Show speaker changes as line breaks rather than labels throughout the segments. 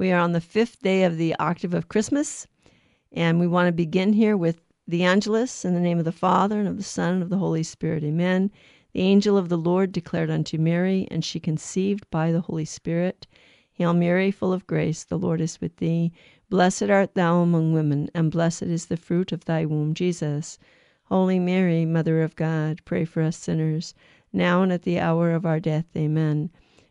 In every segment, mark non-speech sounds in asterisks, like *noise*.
We are on the fifth day of the octave of Christmas, and we want to begin here with the Angelus in the name of the Father, and of the Son, and of the Holy Spirit. Amen. The angel of the Lord declared unto Mary, and she conceived by the Holy Spirit. Hail Mary, full of grace, the Lord is with thee. Blessed art thou among women, and blessed is the fruit of thy womb, Jesus. Holy Mary, Mother of God, pray for us sinners, now and at the hour of our death. Amen.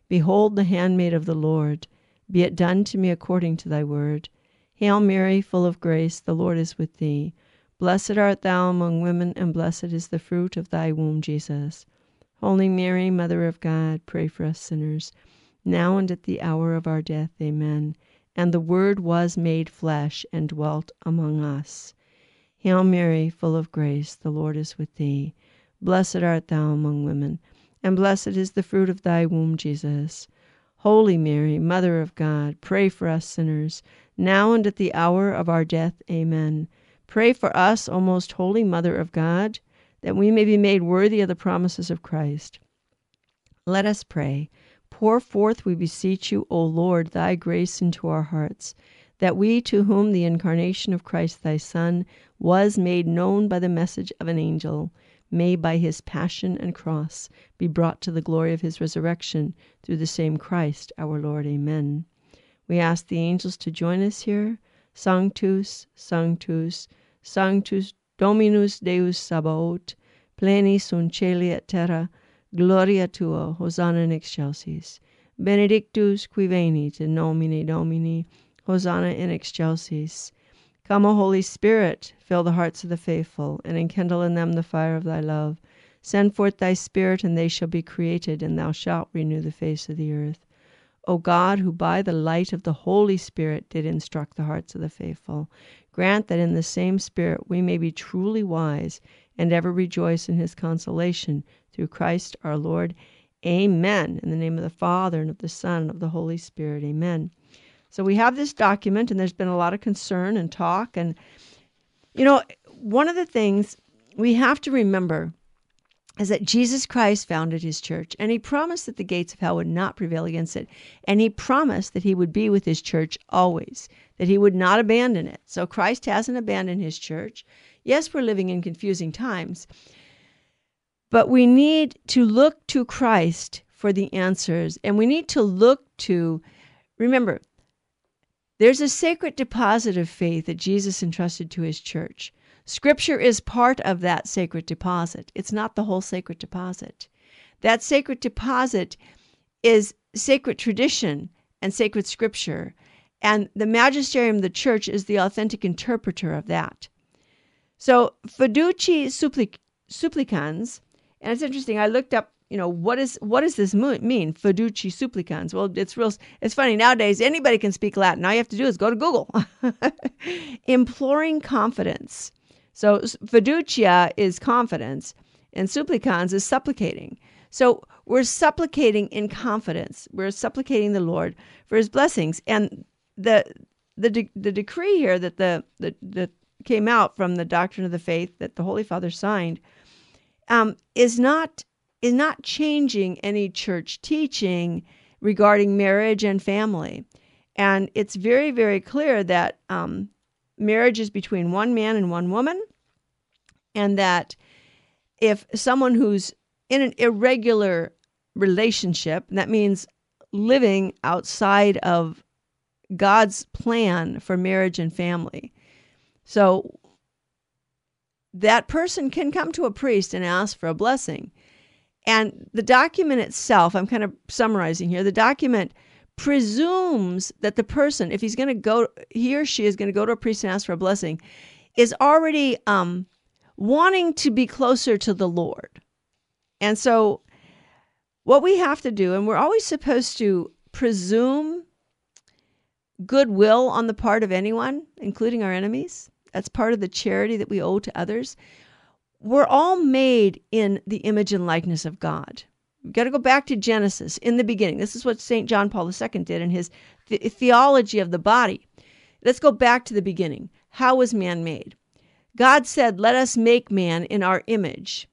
Behold the handmaid of the Lord be it done to me according to thy word. Hail Mary, full of grace, the Lord is with thee. Blessed art thou among women, and blessed is the fruit of thy womb, Jesus. Holy Mary, Mother of God, pray for us sinners, now and at the hour of our death. Amen. And the Word was made flesh and dwelt among us. Hail Mary, full of grace, the Lord is with thee. Blessed art thou among women, and blessed is the fruit of thy womb, Jesus. Holy Mary, Mother of God, pray for us sinners, now and at the hour of our death. Amen. Pray for us, O most holy Mother of God, that we may be made worthy of the promises of Christ. Let us pray. Pour forth, we beseech you, O Lord, thy grace into our hearts, that we to whom the incarnation of Christ thy Son was made known by the message of an angel, may by his passion and cross be brought to the glory of his resurrection through the same Christ our Lord. Amen. We ask the angels to join us here. Sanctus, Sanctus, Sanctus Dominus Deus Sabaoth, pleni sunt celi et terra, gloria tua, Hosanna in excelsis. Benedictus qui venit in nomine Domini, Hosanna in excelsis. Come, O Holy Spirit, fill the hearts of the faithful, and enkindle in them the fire of thy love. Send forth thy Spirit, and they shall be created, and thou shalt renew the face of the earth. O God, who by the light of the Holy Spirit did instruct the hearts of the faithful, grant that in the same Spirit we may be truly wise, and ever rejoice in his consolation, through Christ our Lord. Amen. In the name of the Father, and of the Son, and of the Holy Spirit. Amen. So we have this document, and there's been a lot of concern and talk. And, you know, one of the things we have to remember is that Jesus Christ founded his church, and he promised that the gates of hell would not prevail against it. And he promised that he would be with his church always, that he would not abandon it. So Christ hasn't abandoned his church. Yes, we're living in confusing times, but we need to look to Christ for the answers, and we need to look to, remember, there's a sacred deposit of faith that Jesus entrusted to his church. Scripture is part of that sacred deposit. It's not the whole sacred deposit. That sacred deposit is sacred tradition and sacred scripture. And the magisterium of the church is the authentic interpreter of that. So, fiduci supplic- supplicans, and it's interesting, I looked up you know what is what does this mean? Fiduci supplicans. Well it's real it's funny. Nowadays anybody can speak latin. All you have to do is go to google. *laughs* Imploring confidence. So fiducia is confidence and supplicans is supplicating. So we're supplicating in confidence. We're supplicating the lord for his blessings. And the the, de- the decree here that the, the, the came out from the doctrine of the faith that the holy father signed um, is not is not changing any church teaching regarding marriage and family. And it's very, very clear that um, marriage is between one man and one woman, and that if someone who's in an irregular relationship, that means living outside of God's plan for marriage and family. So that person can come to a priest and ask for a blessing. And the document itself, I'm kind of summarizing here, the document presumes that the person, if he's going to go, he or she is going to go to a priest and ask for a blessing, is already um, wanting to be closer to the Lord. And so, what we have to do, and we're always supposed to presume goodwill on the part of anyone, including our enemies. That's part of the charity that we owe to others. We're all made in the image and likeness of God. We've got to go back to Genesis in the beginning. This is what St. John Paul II did in his the- theology of the body. Let's go back to the beginning. How was man made? God said, Let us make man in our image.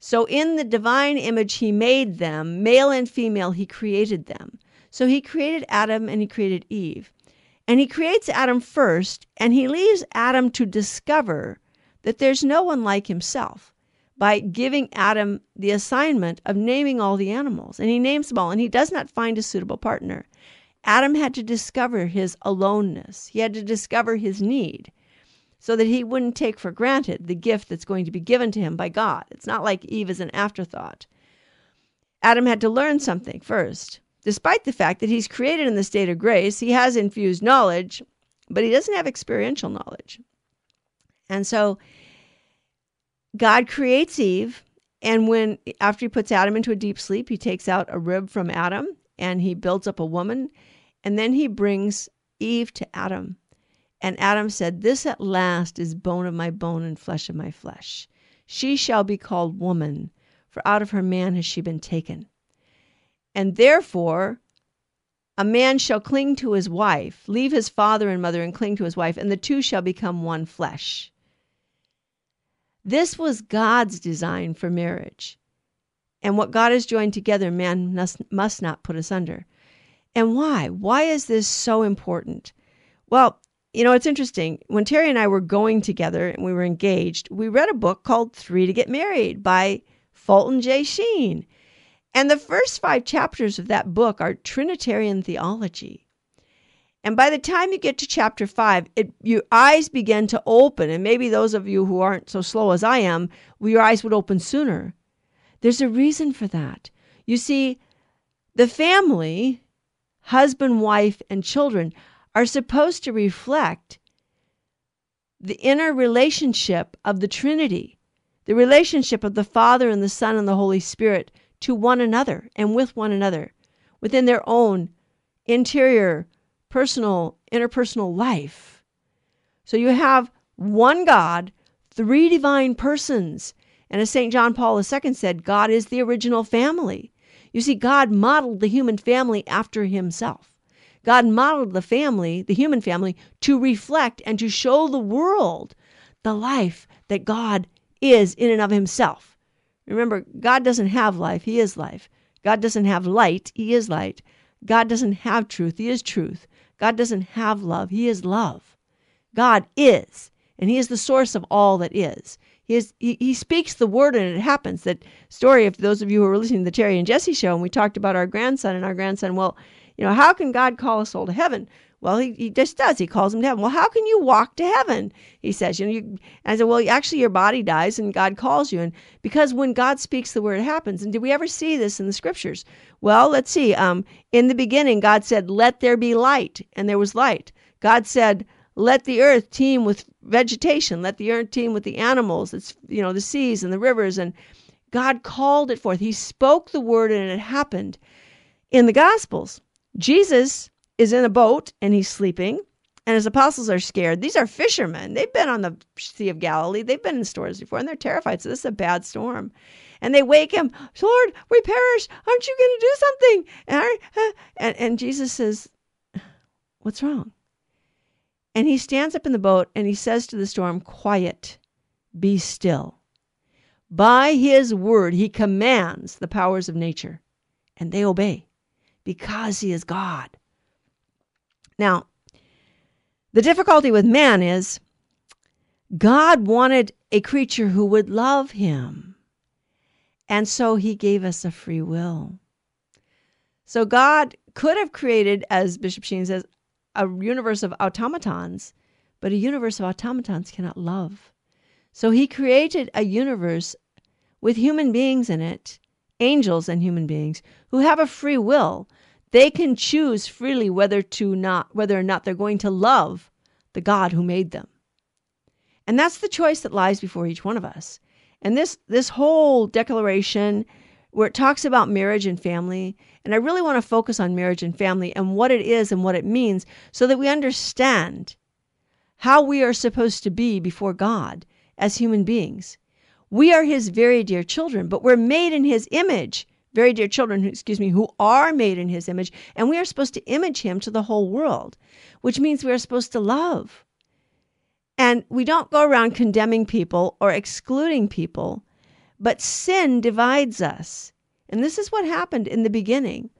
So, in the divine image, he made them, male and female, he created them. So, he created Adam and he created Eve. And he creates Adam first, and he leaves Adam to discover that there's no one like himself by giving Adam the assignment of naming all the animals. And he names them all, and he does not find a suitable partner. Adam had to discover his aloneness, he had to discover his need so that he wouldn't take for granted the gift that's going to be given to him by God. It's not like Eve is an afterthought. Adam had to learn something first. Despite the fact that he's created in the state of grace, he has infused knowledge, but he doesn't have experiential knowledge. And so God creates Eve, and when after he puts Adam into a deep sleep, he takes out a rib from Adam and he builds up a woman, and then he brings Eve to Adam. And Adam said, This at last is bone of my bone and flesh of my flesh. She shall be called woman, for out of her man has she been taken. And therefore, a man shall cling to his wife, leave his father and mother, and cling to his wife, and the two shall become one flesh. This was God's design for marriage. And what God has joined together, man must, must not put asunder. And why? Why is this so important? Well, you know, it's interesting. When Terry and I were going together and we were engaged, we read a book called Three to Get Married by Fulton J. Sheen. And the first five chapters of that book are Trinitarian theology. And by the time you get to chapter five, it, your eyes begin to open. And maybe those of you who aren't so slow as I am, your eyes would open sooner. There's a reason for that. You see, the family, husband, wife, and children, are supposed to reflect the inner relationship of the Trinity, the relationship of the Father and the Son and the Holy Spirit to one another and with one another within their own interior, personal, interpersonal life. So you have one God, three divine persons. And as St. John Paul II said, God is the original family. You see, God modeled the human family after himself. God modeled the family, the human family, to reflect and to show the world the life that God is in and of himself. Remember, God doesn't have life, He is life. God doesn't have light, He is light. God doesn't have truth, He is truth. God doesn't have love, He is love. God is, and He is the source of all that is. He, is, he, he speaks the word and it happens. That story, if those of you who were listening to the Terry and Jesse show, and we talked about our grandson and our grandson, well, you know, how can God call a soul to heaven? Well, he, he just does. He calls him to heaven. Well, how can you walk to heaven? He says, you know, you, I said, well, actually, your body dies and God calls you. And because when God speaks, the word happens. And did we ever see this in the scriptures? Well, let's see. Um, in the beginning, God said, let there be light. And there was light. God said, let the earth teem with vegetation. Let the earth teem with the animals. It's, you know, the seas and the rivers. And God called it forth. He spoke the word and it happened. In the Gospels, Jesus is in a boat and he's sleeping, and his apostles are scared. These are fishermen. They've been on the Sea of Galilee, they've been in storms before, and they're terrified. So this is a bad storm. And they wake him, Lord, we perish. Aren't you going to do something? And, uh, and, and Jesus says, What's wrong? And he stands up in the boat and he says to the storm, Quiet, be still. By his word, he commands the powers of nature, and they obey because he is God. Now, the difficulty with man is God wanted a creature who would love him. And so he gave us a free will. So God could have created, as Bishop Sheen says, a universe of automatons, but a universe of automatons cannot love. So he created a universe with human beings in it, angels and human beings, who have a free will. They can choose freely whether to not whether or not they're going to love the God who made them. And that's the choice that lies before each one of us. And this this whole declaration where it talks about marriage and family. And I really want to focus on marriage and family and what it is and what it means so that we understand how we are supposed to be before God as human beings. We are His very dear children, but we're made in His image. Very dear children, excuse me, who are made in His image, and we are supposed to image Him to the whole world, which means we are supposed to love. And we don't go around condemning people or excluding people, but sin divides us. And this is what happened in the beginning.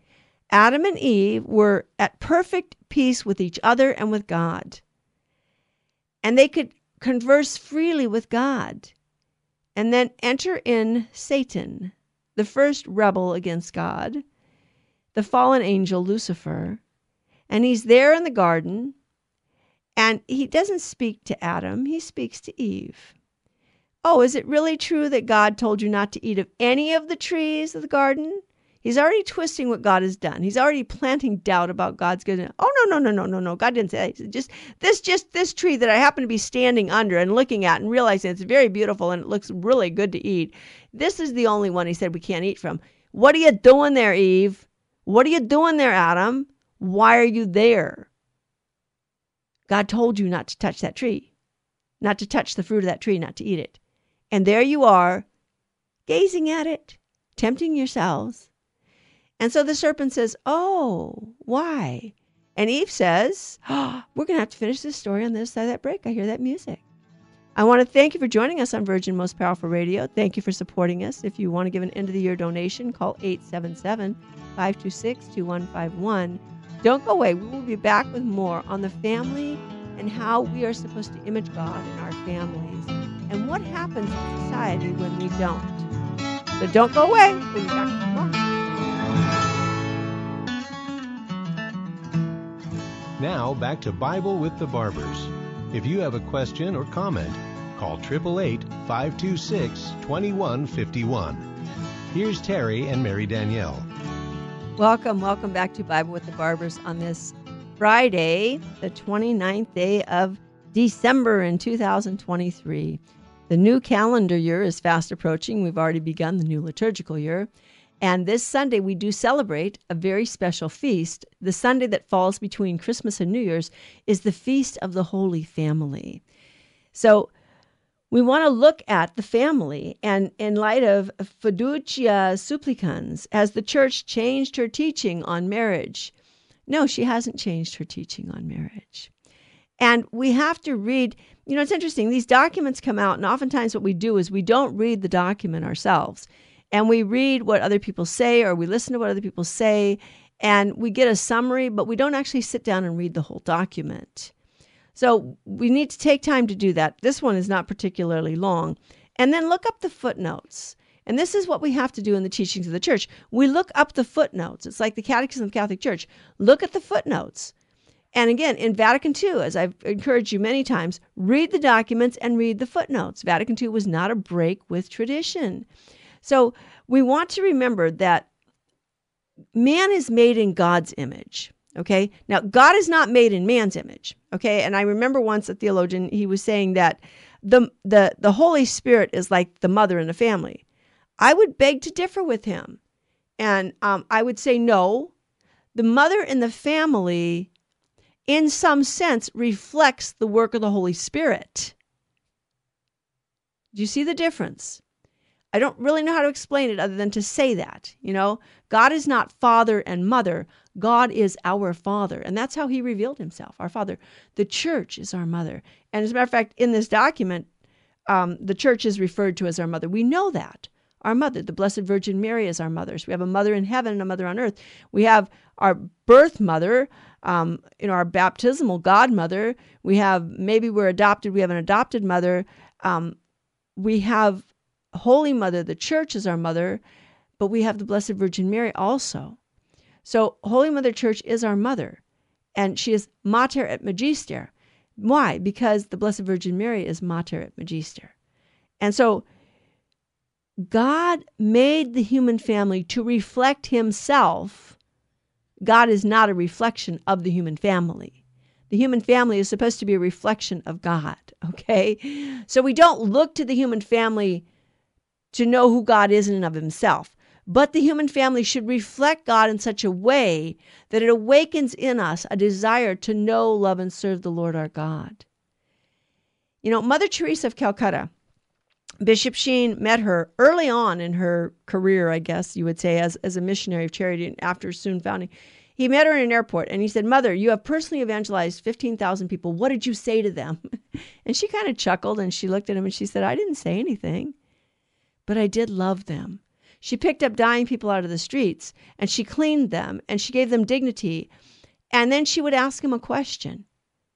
Adam and Eve were at perfect peace with each other and with God. And they could converse freely with God. And then enter in Satan, the first rebel against God, the fallen angel Lucifer. And he's there in the garden. And he doesn't speak to Adam, he speaks to Eve. Oh, is it really true that God told you not to eat of any of the trees of the garden? He's already twisting what God has done. He's already planting doubt about God's goodness. Oh no, no, no, no, no, no. God didn't say that. Just this just this tree that I happen to be standing under and looking at and realizing it's very beautiful and it looks really good to eat. This is the only one he said we can't eat from. What are you doing there, Eve? What are you doing there, Adam? Why are you there? God told you not to touch that tree, not to touch the fruit of that tree, not to eat it. And there you are, gazing at it, tempting yourselves. And so the serpent says, Oh, why? And Eve says, oh, *gasps* We're going to have to finish this story on this side of that break. I hear that music. I want to thank you for joining us on Virgin Most Powerful Radio. Thank you for supporting us. If you want to give an end of the year donation, call 877 526 2151. Don't go away. We will be back with more on the family and how we are supposed to image God in our families and what happens in society when we don't. So don't go away. We'll be back tomorrow.
Now back to Bible with the Barbers. If you have a question or comment, call 888 526 2151. Here's Terry and Mary Danielle.
Welcome, welcome back to Bible with the Barbers on this Friday, the 29th day of December in 2023. The new calendar year is fast approaching. We've already begun the new liturgical year. And this Sunday, we do celebrate a very special feast. The Sunday that falls between Christmas and New Year's is the Feast of the Holy Family. So we want to look at the family and in light of Fiducia Supplicans, has the church changed her teaching on marriage? No, she hasn't changed her teaching on marriage. And we have to read, you know, it's interesting. These documents come out, and oftentimes what we do is we don't read the document ourselves. And we read what other people say, or we listen to what other people say, and we get a summary, but we don't actually sit down and read the whole document. So we need to take time to do that. This one is not particularly long. And then look up the footnotes. And this is what we have to do in the teachings of the church. We look up the footnotes. It's like the Catechism of the Catholic Church. Look at the footnotes. And again, in Vatican II, as I've encouraged you many times, read the documents and read the footnotes. Vatican II was not a break with tradition. So we want to remember that man is made in God's image. Okay. Now, God is not made in man's image. Okay. And I remember once a theologian, he was saying that the, the, the Holy Spirit is like the mother in the family. I would beg to differ with him. And um, I would say, no, the mother in the family in some sense, reflects the work of the Holy Spirit. Do you see the difference? I don't really know how to explain it other than to say that. You know, God is not father and mother. God is our father. And that's how he revealed himself, our father. The church is our mother. And as a matter of fact, in this document, um, the church is referred to as our mother. We know that. Our mother, the Blessed Virgin Mary, is our mother. So we have a mother in heaven and a mother on earth. We have our birth mother, um, you know, our baptismal godmother. We have maybe we're adopted. We have an adopted mother. Um, we have Holy Mother. The Church is our mother, but we have the Blessed Virgin Mary also. So Holy Mother Church is our mother, and she is Mater et Magister. Why? Because the Blessed Virgin Mary is Mater et Magister, and so. God made the human family to reflect Himself God is not a reflection of the human family. The human family is supposed to be a reflection of God, *laughs* okay? So we don't look to the human family to know who God is in and of himself, But the human family should reflect God in such a way that it awakens in us a desire to know, love, and serve the Lord our God. You know, Mother Teresa of Calcutta, Bishop Sheen met her early on in her career, I guess you would say, as, as a missionary of charity after soon founding. He met her in an airport and he said, Mother, you have personally evangelized 15,000 people. What did you say to them? *laughs* and she kind of chuckled and she looked at him and she said, I didn't say anything, but I did love them. She picked up dying people out of the streets and she cleaned them and she gave them dignity. And then she would ask him a question.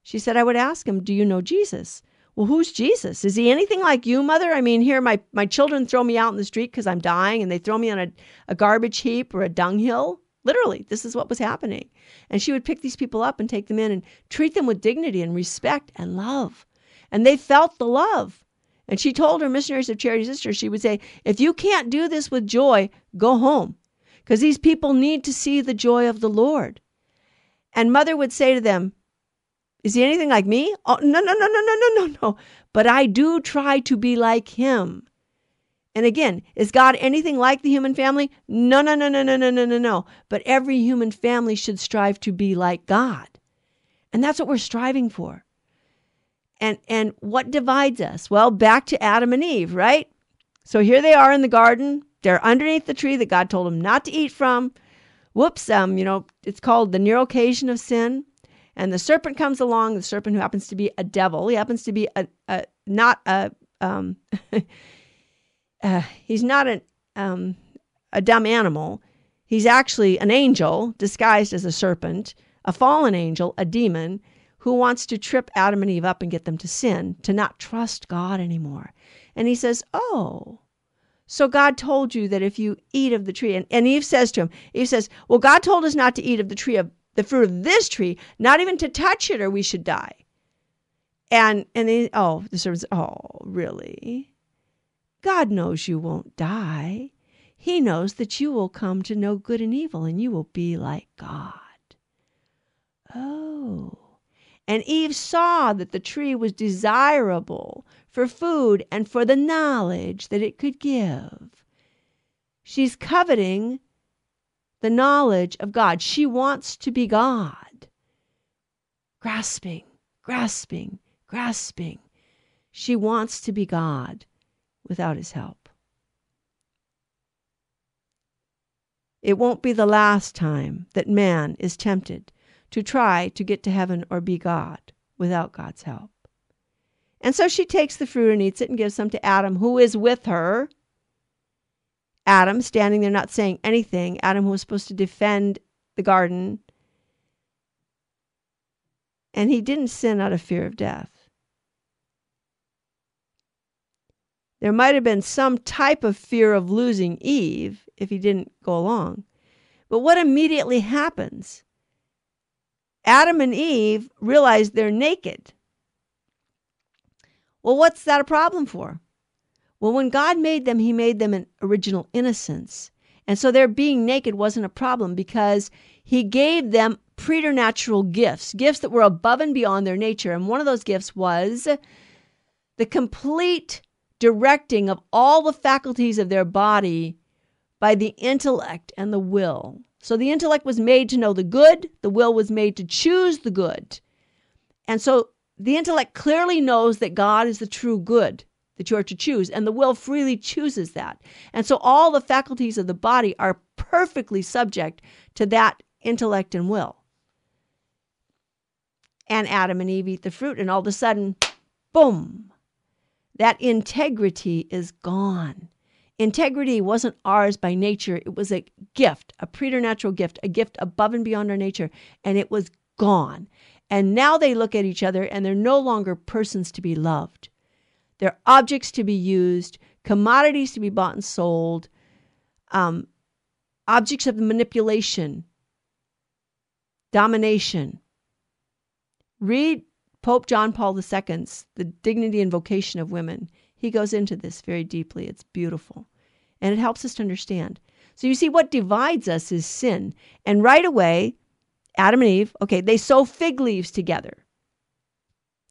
She said, I would ask him, Do you know Jesus? Well, who's Jesus? Is he anything like you, mother? I mean, here my, my children throw me out in the street because I'm dying and they throw me on a, a garbage heap or a dunghill. Literally, this is what was happening. And she would pick these people up and take them in and treat them with dignity and respect and love. And they felt the love. And she told her missionaries of charity sisters, she would say, if you can't do this with joy, go home. Because these people need to see the joy of the Lord. And mother would say to them, is he anything like me? Oh, no, no, no, no, no, no, no, no. But I do try to be like him. And again, is God anything like the human family? No, no, no, no, no, no, no, no, no. But every human family should strive to be like God. And that's what we're striving for. And and what divides us? Well, back to Adam and Eve, right? So here they are in the garden. They're underneath the tree that God told them not to eat from. Whoops, um, you know, it's called the near occasion of sin. And the serpent comes along, the serpent who happens to be a devil. He happens to be a, a not a um, *laughs* uh, he's not an um, a dumb animal. He's actually an angel disguised as a serpent, a fallen angel, a demon who wants to trip Adam and Eve up and get them to sin, to not trust God anymore. And he says, "Oh, so God told you that if you eat of the tree, and, and Eve says to him, Eve says, Well, God told us not to eat of the tree of the fruit of this tree, not even to touch it or we should die. And and they oh, the servants, oh, really? God knows you won't die. He knows that you will come to know good and evil and you will be like God. Oh. And Eve saw that the tree was desirable for food and for the knowledge that it could give. She's coveting the knowledge of God. She wants to be God. Grasping, grasping, grasping. She wants to be God without his help. It won't be the last time that man is tempted to try to get to heaven or be God without God's help. And so she takes the fruit and eats it and gives some to Adam, who is with her. Adam standing there not saying anything. Adam, who was supposed to defend the garden. And he didn't sin out of fear of death. There might have been some type of fear of losing Eve if he didn't go along. But what immediately happens? Adam and Eve realize they're naked. Well, what's that a problem for? Well, when God made them, He made them in original innocence. And so their being naked wasn't a problem because He gave them preternatural gifts, gifts that were above and beyond their nature. And one of those gifts was the complete directing of all the faculties of their body by the intellect and the will. So the intellect was made to know the good, the will was made to choose the good. And so the intellect clearly knows that God is the true good that you are to choose, and the will freely chooses that. And so all the faculties of the body are perfectly subject to that intellect and will. And Adam and Eve eat the fruit, and all of a sudden, boom, that integrity is gone. Integrity wasn't ours by nature, it was a gift, a preternatural gift, a gift above and beyond our nature, and it was gone. And now they look at each other and they're no longer persons to be loved. They're objects to be used, commodities to be bought and sold, um, objects of manipulation, domination. Read Pope John Paul II's The Dignity and Vocation of Women. He goes into this very deeply. It's beautiful. And it helps us to understand. So you see, what divides us is sin. And right away, Adam and Eve, okay, they sew fig leaves together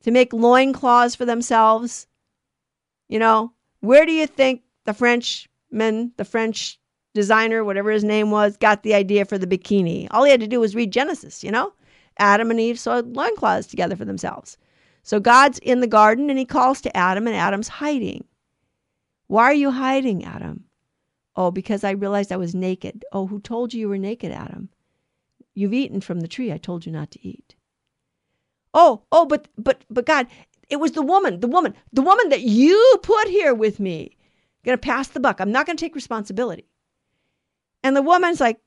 to make loincloths for themselves. You know, where do you think the Frenchmen, the French designer, whatever his name was, got the idea for the bikini. All he had to do was read Genesis, you know? Adam and Eve sewed loincloths together for themselves. So God's in the garden and he calls to Adam, and Adam's hiding. Why are you hiding, Adam? Oh, because I realized I was naked. Oh, who told you you were naked, Adam? You've eaten from the tree I told you not to eat. Oh, oh, but but but God, it was the woman, the woman, the woman that you put here with me. Gonna pass the buck. I'm not gonna take responsibility. And the woman's like,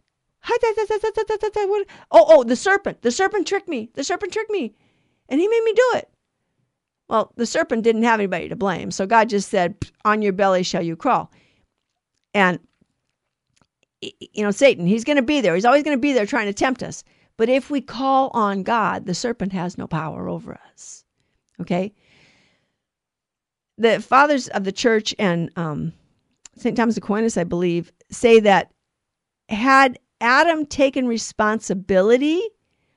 oh, oh, the serpent. The serpent tricked me. The serpent tricked me. And he made me do it. Well, the serpent didn't have anybody to blame. So God just said, On your belly shall you crawl. And, you know, Satan, he's going to be there. He's always going to be there trying to tempt us. But if we call on God, the serpent has no power over us. Okay? The fathers of the church and um, St. Thomas Aquinas, I believe, say that had Adam taken responsibility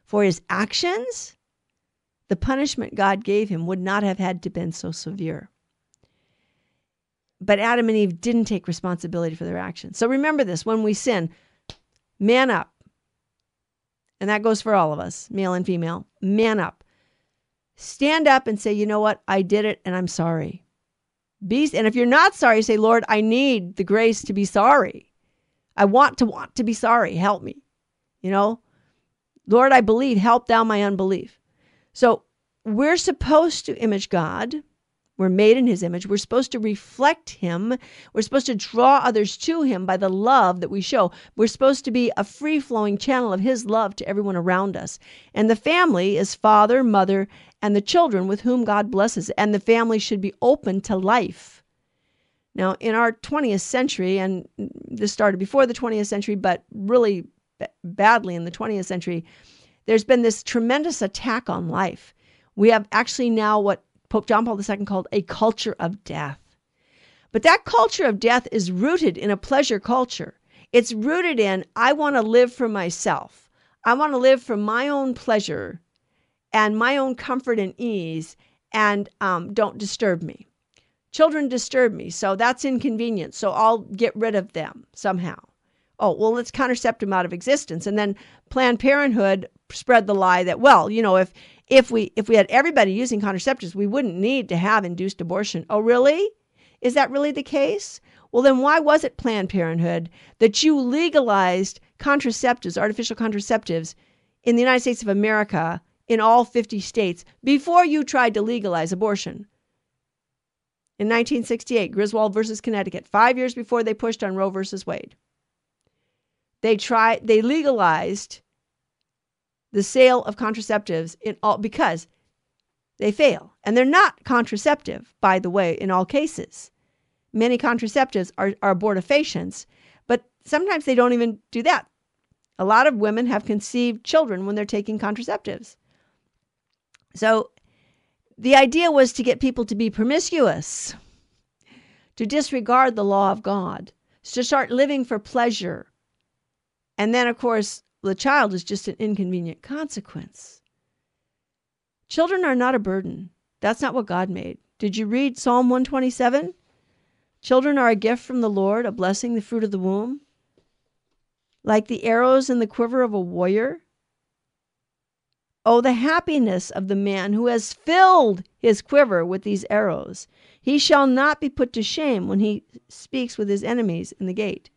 for his actions, the punishment God gave him would not have had to been so severe. But Adam and Eve didn't take responsibility for their actions. So remember this when we sin, man up. And that goes for all of us, male and female. Man up. Stand up and say, you know what? I did it and I'm sorry. Be, and if you're not sorry, say, Lord, I need the grace to be sorry. I want to want to be sorry. Help me. You know, Lord, I believe. Help thou my unbelief. So we're supposed to image God. We're made in his image. We're supposed to reflect him. We're supposed to draw others to him by the love that we show. We're supposed to be a free flowing channel of his love to everyone around us. And the family is father, mother, and the children with whom God blesses. And the family should be open to life. Now, in our 20th century, and this started before the 20th century, but really badly in the 20th century, there's been this tremendous attack on life. We have actually now what Pope John Paul II called a culture of death. But that culture of death is rooted in a pleasure culture. It's rooted in, I want to live for myself. I want to live for my own pleasure and my own comfort and ease, and um, don't disturb me. Children disturb me, so that's inconvenient. So I'll get rid of them somehow. Oh, well, let's contracept them out of existence. And then Planned Parenthood spread the lie that well, you know, if if we if we had everybody using contraceptives, we wouldn't need to have induced abortion. Oh, really? Is that really the case? Well, then why was it Planned Parenthood that you legalized contraceptives, artificial contraceptives in the United States of America in all 50 states before you tried to legalize abortion? In 1968, Griswold versus Connecticut, 5 years before they pushed on Roe versus Wade. They tried they legalized the sale of contraceptives in all because they fail. And they're not contraceptive, by the way, in all cases. Many contraceptives are, are abortifacients, but sometimes they don't even do that. A lot of women have conceived children when they're taking contraceptives. So the idea was to get people to be promiscuous, to disregard the law of God, to start living for pleasure. And then, of course, the child is just an inconvenient consequence. Children are not a burden. That's not what God made. Did you read Psalm 127? Children are a gift from the Lord, a blessing, the fruit of the womb. Like the arrows in the quiver of a warrior. Oh, the happiness of the man who has filled his quiver with these arrows. He shall not be put to shame when he speaks with his enemies in the gate.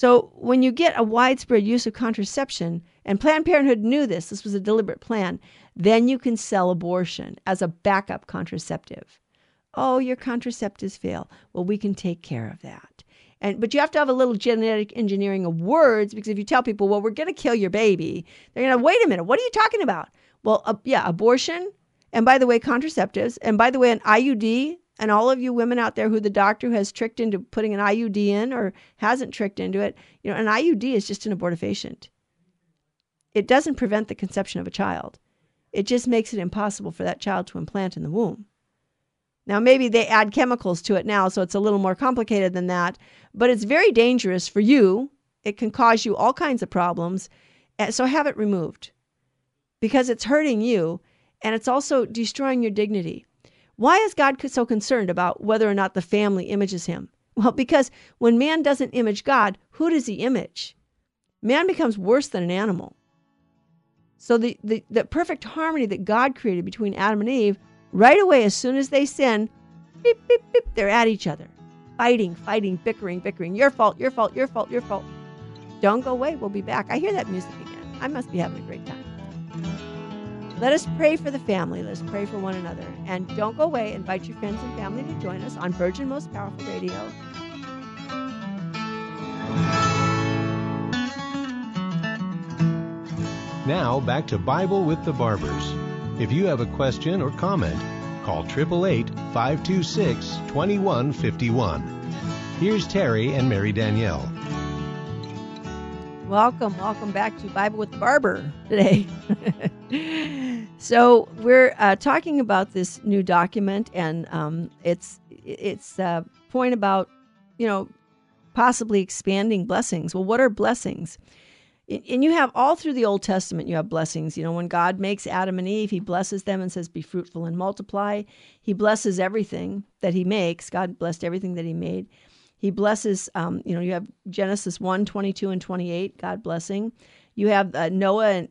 So when you get a widespread use of contraception, and Planned Parenthood knew this, this was a deliberate plan, then you can sell abortion as a backup contraceptive. Oh, your contraceptives fail. Well, we can take care of that. And but you have to have a little genetic engineering of words because if you tell people, well, we're going to kill your baby, they're going to wait a minute. What are you talking about? Well, uh, yeah, abortion, and by the way, contraceptives, and by the way, an IUD and all of you women out there who the doctor has tricked into putting an IUD in or hasn't tricked into it, you know, an IUD is just an abortifacient. It doesn't prevent the conception of a child. It just makes it impossible for that child to implant in the womb. Now, maybe they add chemicals to it now, so it's a little more complicated than that, but it's very dangerous for you. It can cause you all kinds of problems. Eh, so have it removed because it's hurting you and it's also destroying your dignity. Why is God so concerned about whether or not the family images him? Well, because when man doesn't image God, who does he image? Man becomes worse than an animal. So the, the, the perfect harmony that God created between Adam and Eve, right away, as soon as they sin, beep, beep, beep, they're at each other. Fighting, fighting, bickering, bickering. Your fault, your fault, your fault, your fault. Don't go away. We'll be back. I hear that music again. I must be having a great time. Let us pray for the family. Let us pray for one another. And don't go away. Invite your friends and family to join us on Virgin Most Powerful Radio.
Now back to Bible with the Barbers. If you have a question or comment, call 888 526 2151. Here's Terry and Mary Danielle.
Welcome, welcome back to Bible with the Barber today. *laughs* so we're uh, talking about this new document, and um, it's it's a point about you know possibly expanding blessings. Well, what are blessings? And you have all through the Old Testament, you have blessings. You know, when God makes Adam and Eve, He blesses them and says, "Be fruitful and multiply." He blesses everything that He makes. God blessed everything that He made. He blesses, um, you know, you have Genesis 1 22 and 28, God blessing. You have uh, Noah and,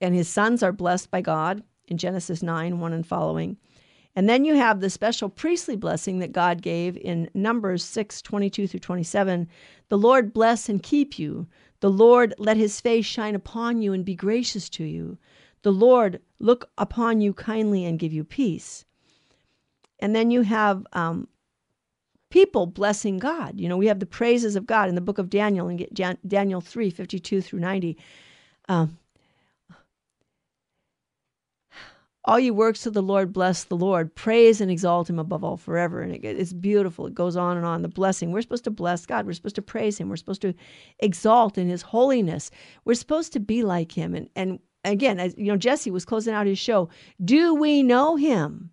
and his sons are blessed by God in Genesis 9 1 and following. And then you have the special priestly blessing that God gave in Numbers 6 22 through 27. The Lord bless and keep you. The Lord let his face shine upon you and be gracious to you. The Lord look upon you kindly and give you peace. And then you have um, people blessing God. You know, we have the praises of God in the book of Daniel and get Daniel 3 52 through 90. Um, all you works of the Lord, bless the Lord. Praise and exalt him above all forever. And it, it's beautiful. It goes on and on. The blessing. We're supposed to bless God. We're supposed to praise him. We're supposed to exalt in his holiness. We're supposed to be like him. And, and again, as you know, Jesse was closing out his show. Do we know him?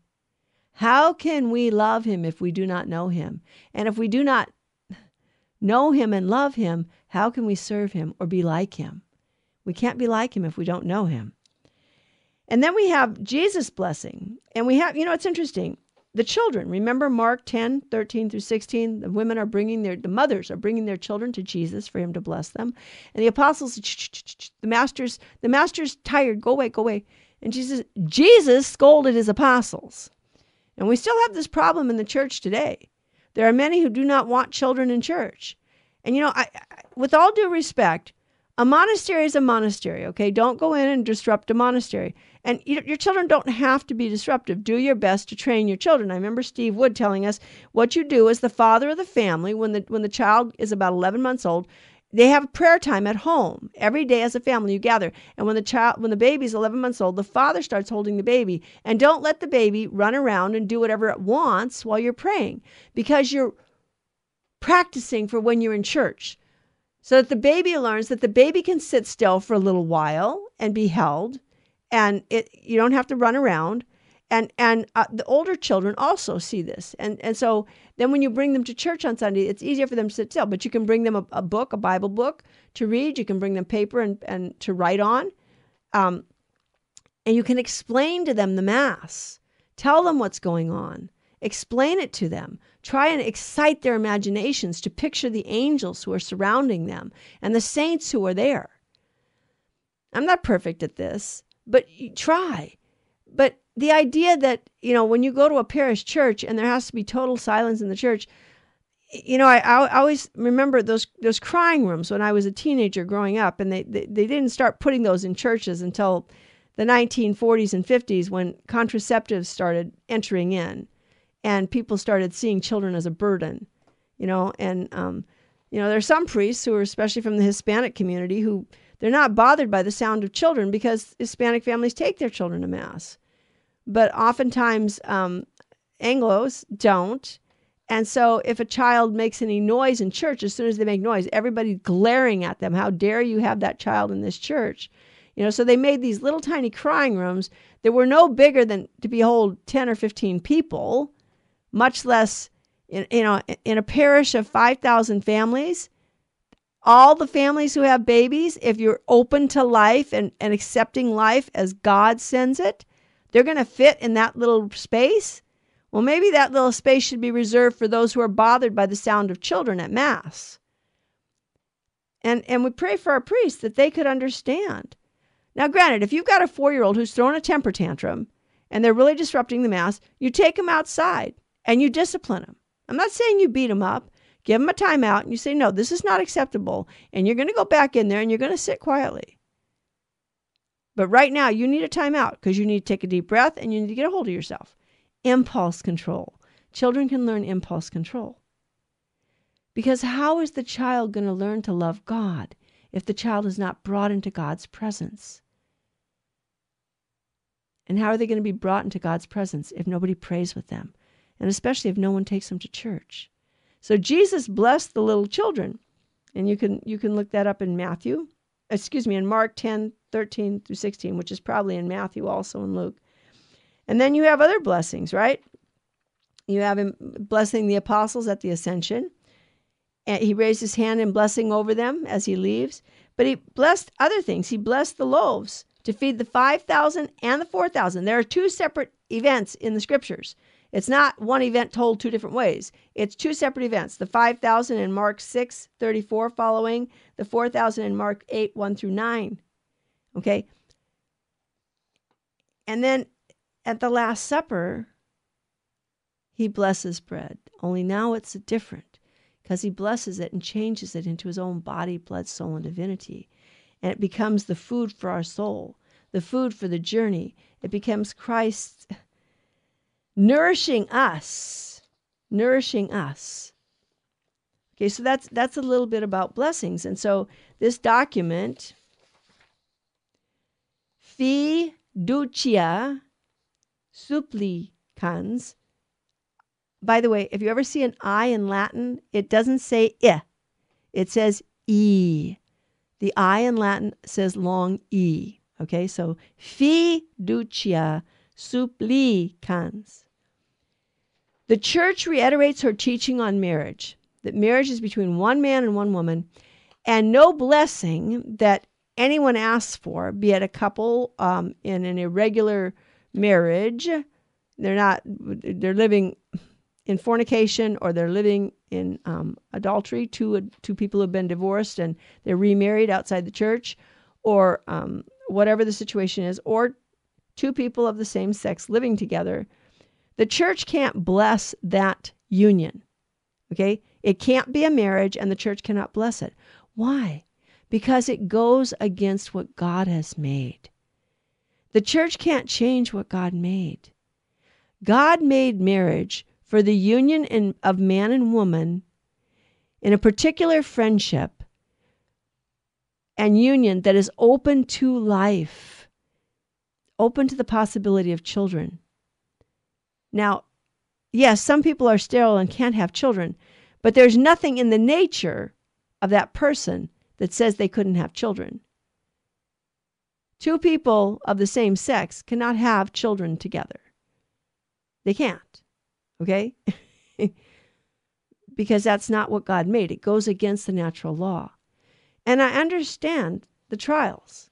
How can we love him if we do not know him? And if we do not know him and love him, how can we serve him or be like him? We can't be like him if we don't know him. And then we have Jesus' blessing. And we have, you know, it's interesting. The children, remember Mark 10, 13 through 16, the women are bringing their, the mothers are bringing their children to Jesus for him to bless them. And the apostles, the masters, the master's tired, go away, go away. And Jesus, Jesus scolded his apostles. And we still have this problem in the church today. There are many who do not want children in church. And you know, I, I, with all due respect, a monastery is a monastery, okay? Don't go in and disrupt a monastery. And you, your children don't have to be disruptive. Do your best to train your children. I remember Steve Wood telling us what you do as the father of the family when the when the child is about 11 months old, they have prayer time at home. Every day as a family you gather. And when the child when the baby's 11 months old the father starts holding the baby. And don't let the baby run around and do whatever it wants while you're praying because you're practicing for when you're in church. So that the baby learns that the baby can sit still for a little while and be held. And it you don't have to run around and and uh, the older children also see this. And and so then when you bring them to church on sunday it's easier for them to sit still. But you can bring them a, a book a bible book to read. You can bring them paper and, and to write on. Um, and you can explain to them the mass. Tell them what's going on. Explain it to them. Try and excite their imaginations to picture the angels who are surrounding them and the saints who are there. I'm not perfect at this but try. But the idea that you know when you go to a parish church and there has to be total silence in the church you know I, I always remember those those crying rooms when i was a teenager growing up and they, they, they didn't start putting those in churches until the 1940s and 50s when contraceptives started entering in and people started seeing children as a burden you know and um, you know there's some priests who are especially from the hispanic community who they're not bothered by the sound of children because hispanic families take their children to mass but oftentimes um, Anglos don't. And so if a child makes any noise in church, as soon as they make noise, everybody's glaring at them. How dare you have that child in this church? You know, so they made these little tiny crying rooms that were no bigger than to behold 10 or 15 people, much less in, you know, in a parish of 5,000 families. All the families who have babies, if you're open to life and, and accepting life as God sends it, they're going to fit in that little space. Well, maybe that little space should be reserved for those who are bothered by the sound of children at Mass. And, and we pray for our priests that they could understand. Now, granted, if you've got a four year old who's throwing a temper tantrum and they're really disrupting the Mass, you take them outside and you discipline them. I'm not saying you beat them up. Give them a timeout and you say, no, this is not acceptable. And you're going to go back in there and you're going to sit quietly. But right now, you need a timeout because you need to take a deep breath and you need to get a hold of yourself. Impulse control. Children can learn impulse control. Because how is the child going to learn to love God if the child is not brought into God's presence? And how are they going to be brought into God's presence if nobody prays with them? And especially if no one takes them to church. So Jesus blessed the little children. And you can you can look that up in Matthew. Excuse me, in Mark 10, 13 through 16, which is probably in Matthew also in Luke. And then you have other blessings, right? You have him blessing the apostles at the ascension. And he raised his hand in blessing over them as he leaves. But he blessed other things. He blessed the loaves to feed the 5,000 and the 4,000. There are two separate events in the scriptures. It's not one event told two different ways. It's two separate events. The 5,000 in Mark 6, 34 following, the 4,000 in Mark 8, 1 through 9. Okay? And then at the Last Supper, he blesses bread. Only now it's different because he blesses it and changes it into his own body, blood, soul, and divinity. And it becomes the food for our soul, the food for the journey. It becomes Christ nourishing us, nourishing us. Okay, so that's that's a little bit about blessings. And so this document, fiducia supplicans. By the way, if you ever see an I in Latin, it doesn't say I, it says E. The I in Latin says long E. Okay, so fiducia supplicans. The church reiterates her teaching on marriage that marriage is between one man and one woman, and no blessing that anyone asks for, be it a couple um, in an irregular marriage, they're not, they're living in fornication or they're living in um, adultery. Two two people have been divorced and they're remarried outside the church, or um, whatever the situation is, or two people of the same sex living together. The church can't bless that union. Okay, it can't be a marriage, and the church cannot bless it. Why? Because it goes against what God has made. The church can't change what God made. God made marriage for the union in, of man and woman in a particular friendship and union that is open to life, open to the possibility of children. Now, yes, some people are sterile and can't have children, but there's nothing in the nature of that person that says they couldn't have children. Two people of the same sex cannot have children together. They can't. Okay? *laughs* because that's not what God made. It goes against the natural law. And I understand the trials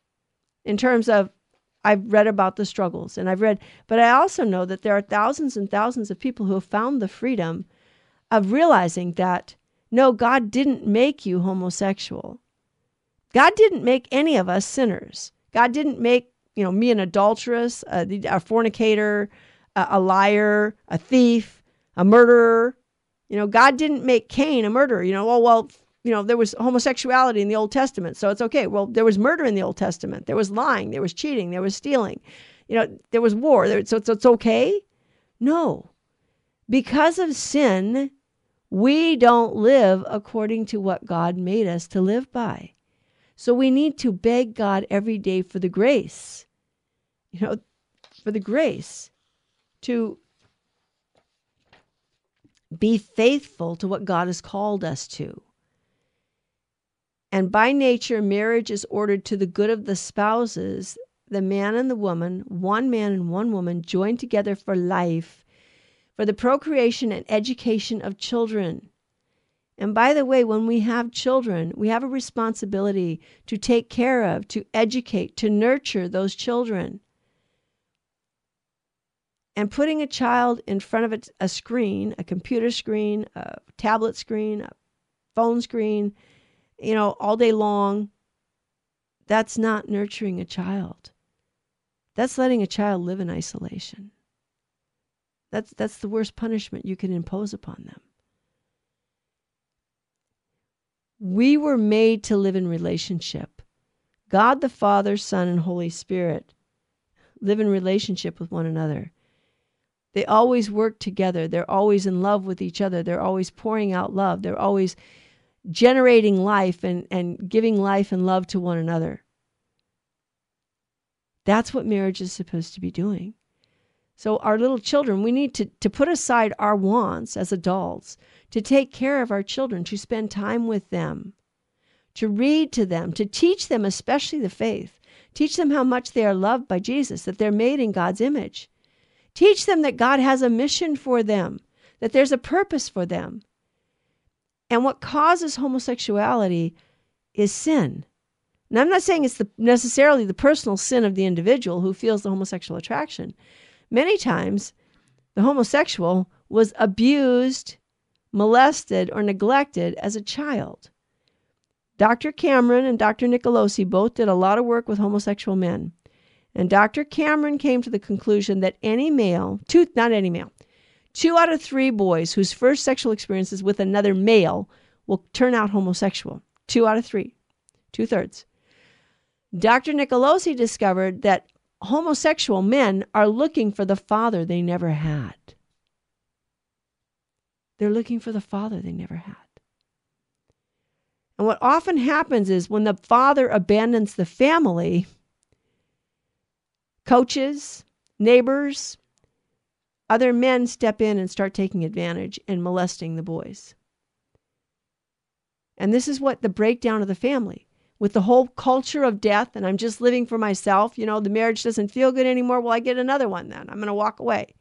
in terms of I've read about the struggles and I've read, but I also know that there are thousands and thousands of people who have found the freedom of realizing that no, God didn't make you homosexual. God didn't make any of us sinners. God didn't make, you know, me an adulteress, a, a fornicator, a, a liar, a thief, a murderer. You know, God didn't make Cain a murderer. You know, oh, well, you know, there was homosexuality in the Old Testament, so it's okay. Well, there was murder in the Old Testament. There was lying, there was cheating, there was stealing. You know, there was war. There, so, so it's okay? No. Because of sin, we don't live according to what God made us to live by. So we need to beg God every day for the grace, you know, for the grace to be faithful to what God has called us to. And by nature, marriage is ordered to the good of the spouses, the man and the woman, one man and one woman joined together for life, for the procreation and education of children. And by the way, when we have children, we have a responsibility to take care of, to educate, to nurture those children. And putting a child in front of a, screen, a computer screen, a tablet screen, a phone screen, you know, all day long, that's not nurturing a child. That's letting a child live in isolation. That's, that's the worst punishment you can impose upon them. We were made to live in relationship. God the Father, Son, and Holy Spirit live in relationship with one another. They always work together. They're always in love with each other. They're always pouring out love. They're always generating life and, and giving life and love to one another. That's what marriage is supposed to be doing. So, our little children, we need to, to put aside our wants as adults, to take care of our children, to spend time with them, to read to them, to teach them, especially the faith. Teach them how much they are loved by Jesus, that they're made in God's image. Teach them that God has a mission for them, that there's a purpose for them. And what causes homosexuality is sin. Now, I'm not saying it's the, necessarily the personal sin of the individual who feels the homosexual attraction. Many times, the homosexual was abused, molested, or neglected as a child. Dr. Cameron and Dr. Nicolosi both did a lot of work with homosexual men. And Dr. Cameron came to the conclusion that any male, two, not any male, two out of three boys whose first sexual experiences with another male will turn out homosexual. Two out of three, two thirds. Dr. Nicolosi discovered that homosexual men are looking for the father they never had. They're looking for the father they never had. And what often happens is when the father abandons the family, coaches, neighbors, other men step in and start taking advantage and molesting the boys. And this is what the breakdown of the family with the whole culture of death and I'm just living for myself, you know, the marriage doesn't feel good anymore. Well, I get another one then. I'm going to walk away.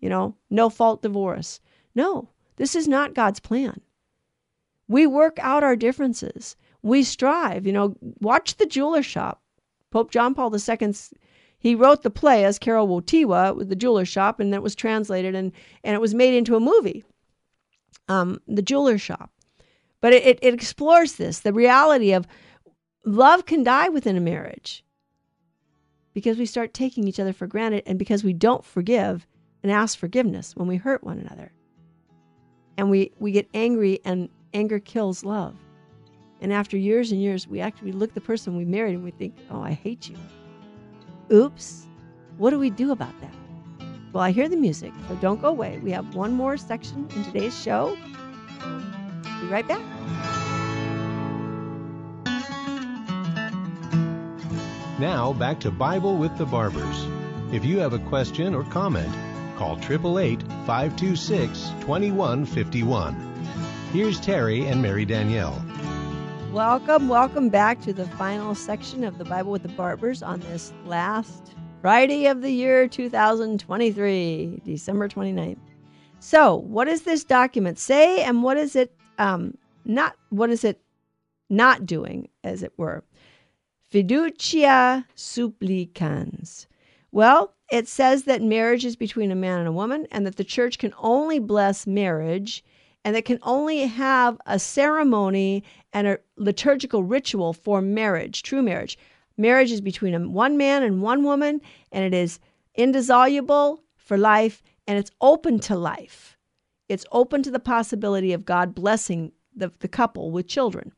You know, no fault divorce. No, this is not God's plan. We work out our differences. We strive, you know, watch the jeweler shop. Pope John Paul II he wrote the play as Karol Wojtyła with the jeweler shop and it was translated and and it was made into a movie. Um, the jeweler shop. But it, it explores this, the reality of love can die within a marriage because we start taking each other for granted and because we don't forgive and ask forgiveness when we hurt one another. And we, we get angry, and anger kills love. And after years and years, we actually look the person we married and we think, oh, I hate you. Oops. What do we do about that? Well, I hear the music, so don't go away. We have one more section in today's show. Be right back.
Now, back to Bible with the Barbers. If you have a question or comment, call 888 526 2151. Here's Terry and Mary Danielle.
Welcome, welcome back to the final section of the Bible with the Barbers on this last Friday of the year 2023, December 29th. So, what does this document say and what is it um not what is it not doing as it were? Fiducia supplicans. Well, it says that marriage is between a man and a woman, and that the church can only bless marriage, and that can only have a ceremony and a liturgical ritual for marriage, true marriage. Marriage is between one man and one woman, and it is indissoluble for life, and it's open to life. It's open to the possibility of God blessing the, the couple with children.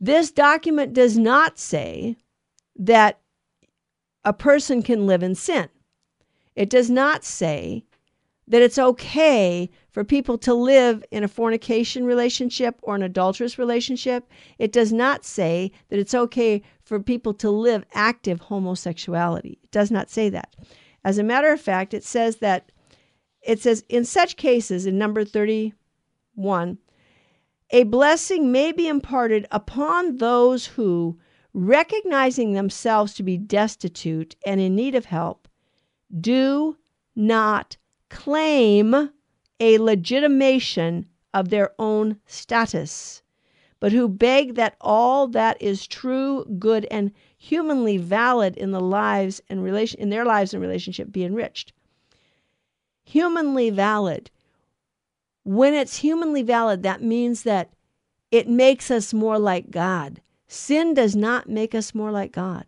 This document does not say that a person can live in sin. It does not say that it's okay for people to live in a fornication relationship or an adulterous relationship. It does not say that it's okay for people to live active homosexuality. It does not say that. As a matter of fact, it says that it says in such cases in number 31 a blessing may be imparted upon those who, recognizing themselves to be destitute and in need of help, do not claim a legitimation of their own status, but who beg that all that is true, good, and humanly valid in the lives and relation in their lives and relationship be enriched. humanly valid. When it's humanly valid, that means that it makes us more like God. Sin does not make us more like God.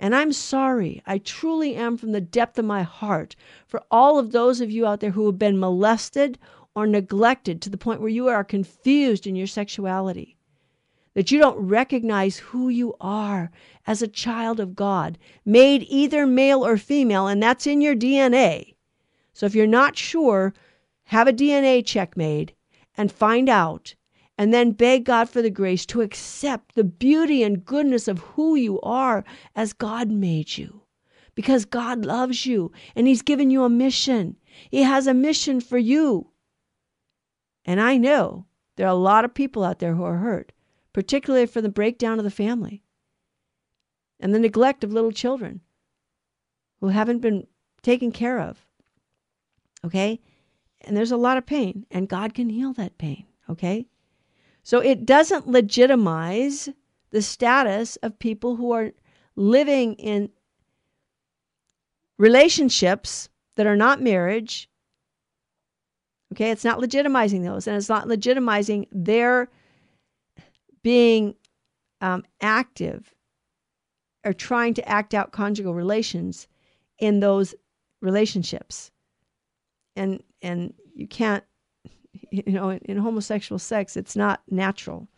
And I'm sorry, I truly am from the depth of my heart for all of those of you out there who have been molested or neglected to the point where you are confused in your sexuality. That you don't recognize who you are as a child of God, made either male or female, and that's in your DNA. So if you're not sure, have a DNA check made and find out and then beg God for the grace to accept the beauty and goodness of who you are as God made you. Because God loves you and He's given you a mission. He has a mission for you. And I know there are a lot of people out there who are hurt, particularly for the breakdown of the family and the neglect of little children who haven't been taken care of. Okay? And there's a lot of pain, and God can heal that pain. Okay? So it doesn't legitimize the status of people who are living in relationships that are not marriage. Okay, it's not legitimizing those, and it's not legitimizing their being um, active or trying to act out conjugal relations in those relationships. And and you can't *laughs* you know, in, in homosexual sex, it's not natural.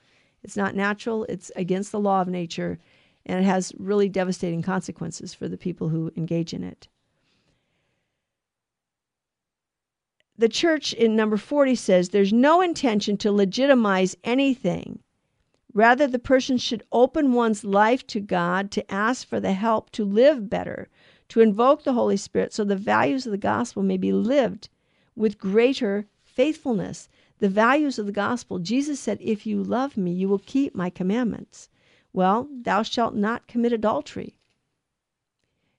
It's not natural. It's against the law of nature, and it has really devastating consequences for the people who engage in it. The church in number 40 says there's no intention to legitimize anything. Rather, the person should open one's life to God to ask for the help to live better, to invoke the Holy Spirit so the values of the gospel may be lived with greater faithfulness, the values of the gospel. Jesus said, If you love me, you will keep my commandments. Well, thou shalt not commit adultery.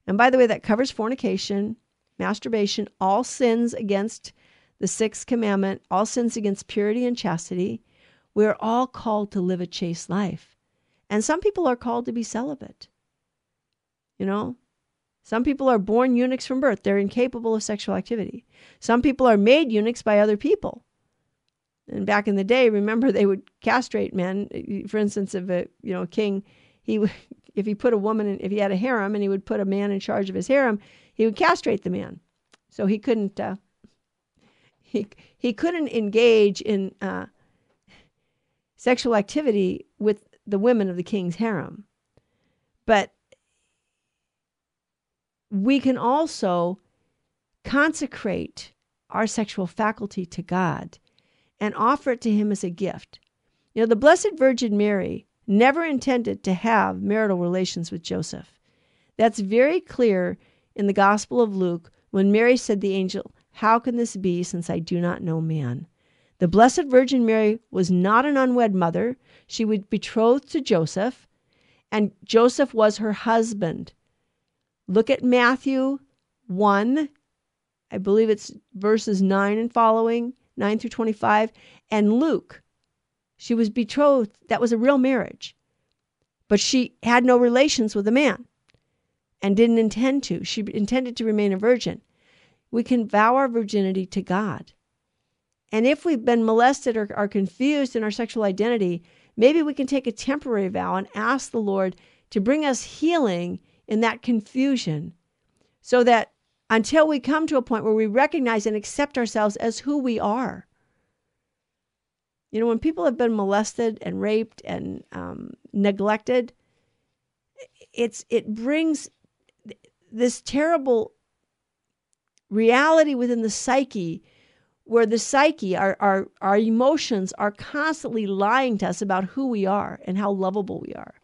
And by the way, that covers fornication, masturbation, all sins against the sixth commandment, all sins against purity and chastity. We're all called to live a chaste life. And some people are called to be celibate. You know, some people are born eunuchs from birth. They're incapable of sexual activity. Some people are made eunuchs by other people. And back in the day, remember they would castrate men. For instance, if a you know king, he *laughs* if he put a woman in, if he had a harem and he would put a man in charge of his harem, he would castrate the man, so he couldn't uh, he he couldn't engage in uh, sexual activity with the women of the king's harem. But we can also consecrate our sexual faculty to God and offer it to Him as a gift. You know, the Blessed Virgin Mary never intended to have marital relations with Joseph. That's very clear in the Gospel of Luke when Mary said to the angel, How can this be since I do not know man? The Blessed Virgin Mary was not an unwed mother. She was betrothed to Joseph, and Joseph was her husband. Look at Matthew 1, I believe it's verses 9 and following, 9 through 25, and Luke. She was betrothed. That was a real marriage. But she had no relations with a man and didn't intend to. She intended to remain a virgin. We can vow our virginity to God. And if we've been molested or are confused in our sexual identity, maybe we can take a temporary vow and ask the Lord to bring us healing in that confusion so that until we come to a point where we recognize and accept ourselves as who we are. You know, when people have been molested and raped and um, neglected, it's it brings this terrible reality within the psyche where the psyche, our, our, our emotions are constantly lying to us about who we are and how lovable we are.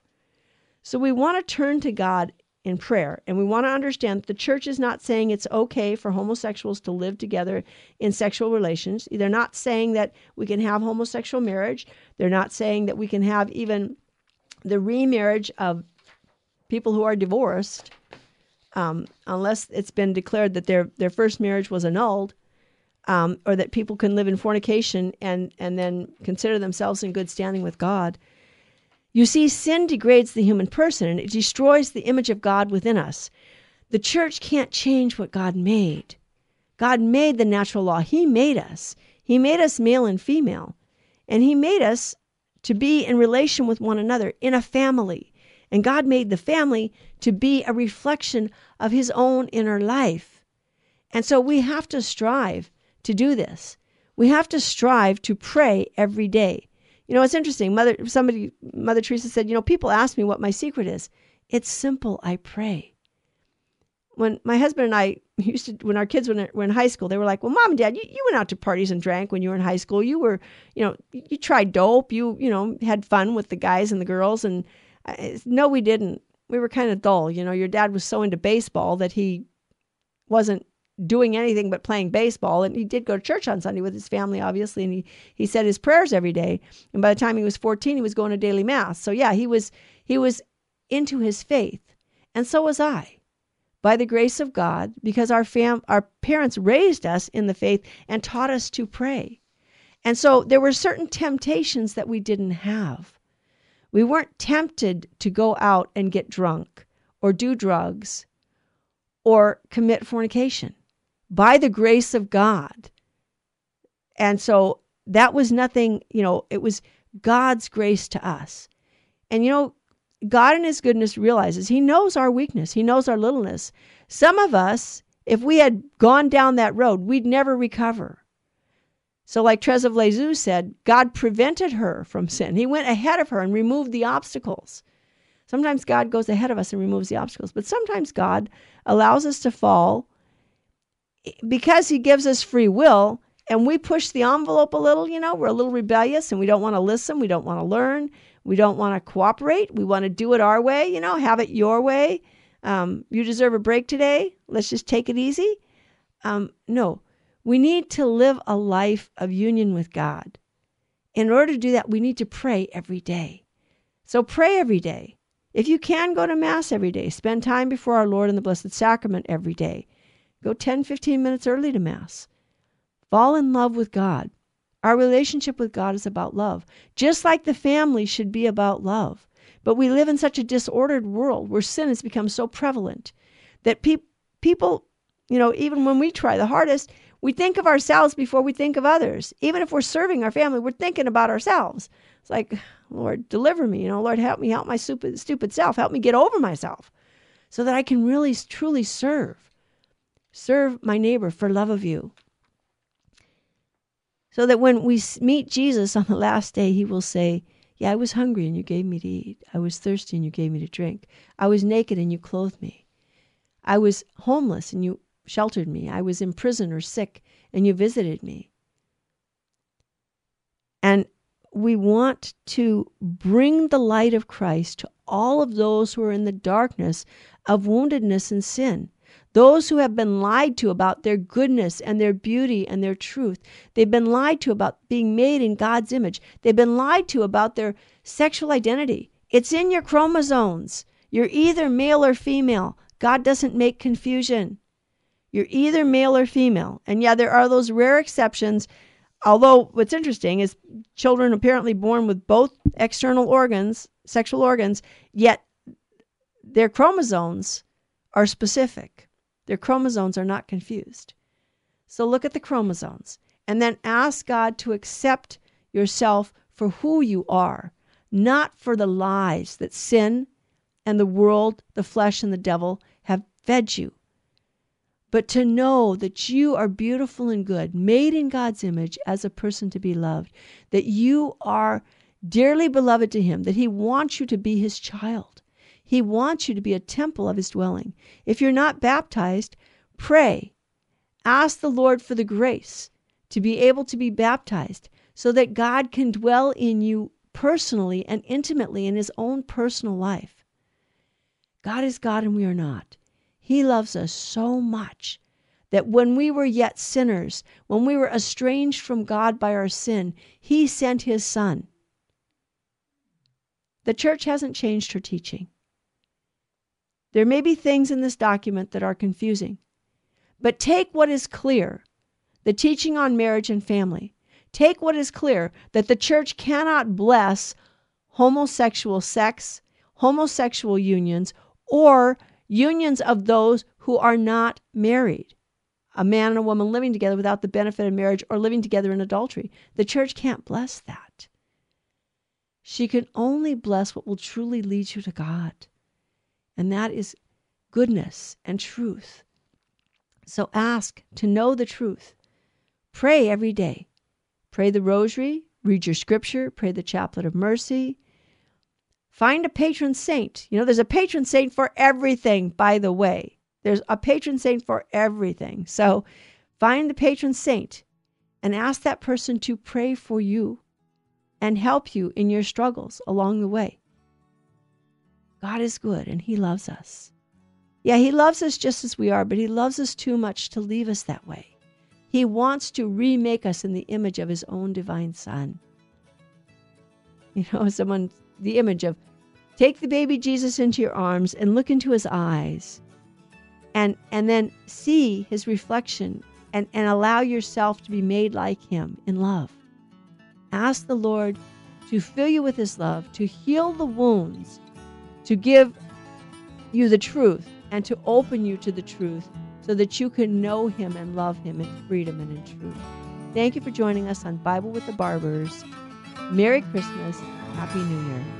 So we want to turn to God in prayer. And we want to understand that the church is not saying it's okay for homosexuals to live together in sexual relations. They're not saying that we can have homosexual marriage. They're not saying that we can have even the remarriage of people who are divorced, um, unless it's been declared that their, their first marriage was annulled. Um, or that people can live in fornication and, and then consider themselves in good standing with God. You see, sin degrades the human person and it destroys the image of God within us. The church can't change what God made. God made the natural law. He made us. He made us male and female. And He made us to be in relation with one another in a family. And God made the family to be a reflection of His own inner life. And so we have to strive to do this. We have to strive to pray every day. You know, it's interesting. Mother, somebody, Mother Teresa said, you know, people ask me what my secret is. It's simple. I pray. When my husband and I *laughs* used to, when our kids were in, high school, they were like, well, mom and dad, you, you went out to parties and drank when you were in high school. You were, you know, you tried dope. You, you know, had fun with the guys and the girls. And uh, I, no, we didn't. We were kind of dull. You know, your dad was so into baseball that he wasn't doing anything but playing baseball. And he did go to church on Sunday with his family, obviously, and he, he said his prayers every day. And by the time he was 14, he was going to daily mass. So yeah, he was he was into his faith. And so was I. By the grace of God, because our fam our parents raised us in the faith and taught us to pray. And so there were certain temptations that we didn't have. We weren't tempted to go out and get drunk or do drugs or commit fornication by the grace of God. And so that was nothing, you know, it was God's grace to us. And you know, God in his goodness realizes he knows our weakness, he knows our littleness. Some of us, if we had gone down that road, we'd never recover. So, like Therese of Lisieux said, God prevented her from sin. He went ahead of her and removed the obstacles. Sometimes God goes ahead of us and removes the obstacles, but sometimes God allows us to fall because he gives us free will and we push the envelope a little, you know, we're a little rebellious and we don't want to listen, we don't want to learn, we don't want to cooperate, we want to do it our way, you know, have it your way. Um, you deserve a break today. Let's just take it easy. Um, no, we need to live a life of union with God. In order to do that, we need to pray every day. So pray every day. If you can go to Mass every day, spend time before our Lord in the Blessed Sacrament every day. Go 10, 15 minutes early to Mass. Fall in love with God. Our relationship with God is about love, just like the family should be about love. But we live in such a disordered world where sin has become so prevalent that pe- people, you know, even when we try the hardest, we think of ourselves before we think of others. Even if we're serving our family, we're thinking about ourselves. It's like, Lord, deliver me. You know, Lord, help me, help my stupid, stupid self. Help me get over myself so that I can really, truly serve. Serve my neighbor for love of you. So that when we meet Jesus on the last day, he will say, Yeah, I was hungry and you gave me to eat. I was thirsty and you gave me to drink. I was naked and you clothed me. I was homeless and you sheltered me. I was in prison or sick and you visited me. And we want to bring the light of Christ to all of those who are in the darkness of woundedness and sin. Those who have been lied to about their goodness and their beauty and their truth. They've been lied to about being made in God's image. They've been lied to about their sexual identity. It's in your chromosomes. You're either male or female. God doesn't make confusion. You're either male or female. And yeah, there are those rare exceptions. Although what's interesting is children apparently born with both external organs, sexual organs, yet their chromosomes are specific. Their chromosomes are not confused. So look at the chromosomes and then ask God to accept yourself for who you are, not for the lies that sin and the world, the flesh, and the devil have fed you, but to know that you are beautiful and good, made in God's image as a person to be loved, that you are dearly beloved to Him, that He wants you to be His child. He wants you to be a temple of His dwelling. If you're not baptized, pray. Ask the Lord for the grace to be able to be baptized so that God can dwell in you personally and intimately in His own personal life. God is God and we are not. He loves us so much that when we were yet sinners, when we were estranged from God by our sin, He sent His Son. The church hasn't changed her teaching. There may be things in this document that are confusing, but take what is clear the teaching on marriage and family. Take what is clear that the church cannot bless homosexual sex, homosexual unions, or unions of those who are not married. a man and a woman living together without the benefit of marriage or living together in adultery. The church can't bless that. She can only bless what will truly lead you to God, and that is goodness and truth. So ask to know the truth. Pray every day. Pray the rosary, read your scripture, pray the chaplet of mercy. Find a patron saint. You know, there's a patron saint for everything, by the way. There's a patron saint for everything. So find the patron saint and ask that person to pray for you and help you in your struggles along the way. God is good and He loves us. Yeah, He loves us just as we are, but He loves us too much to leave us that way. He wants to remake us in the image of His own divine Son. You know, *laughs* someone, the image of take the baby Jesus into your arms and look into his eyes and, and then see his reflection and, and allow yourself to be made like him in love. Ask the Lord to fill you with His love, to heal the wounds, to give you the truth, and to open you to the truth so that you can know Him and love Him in freedom and in truth. Thank you for joining us on Bible with the Barbers. Merry Christmas. Happy New Year.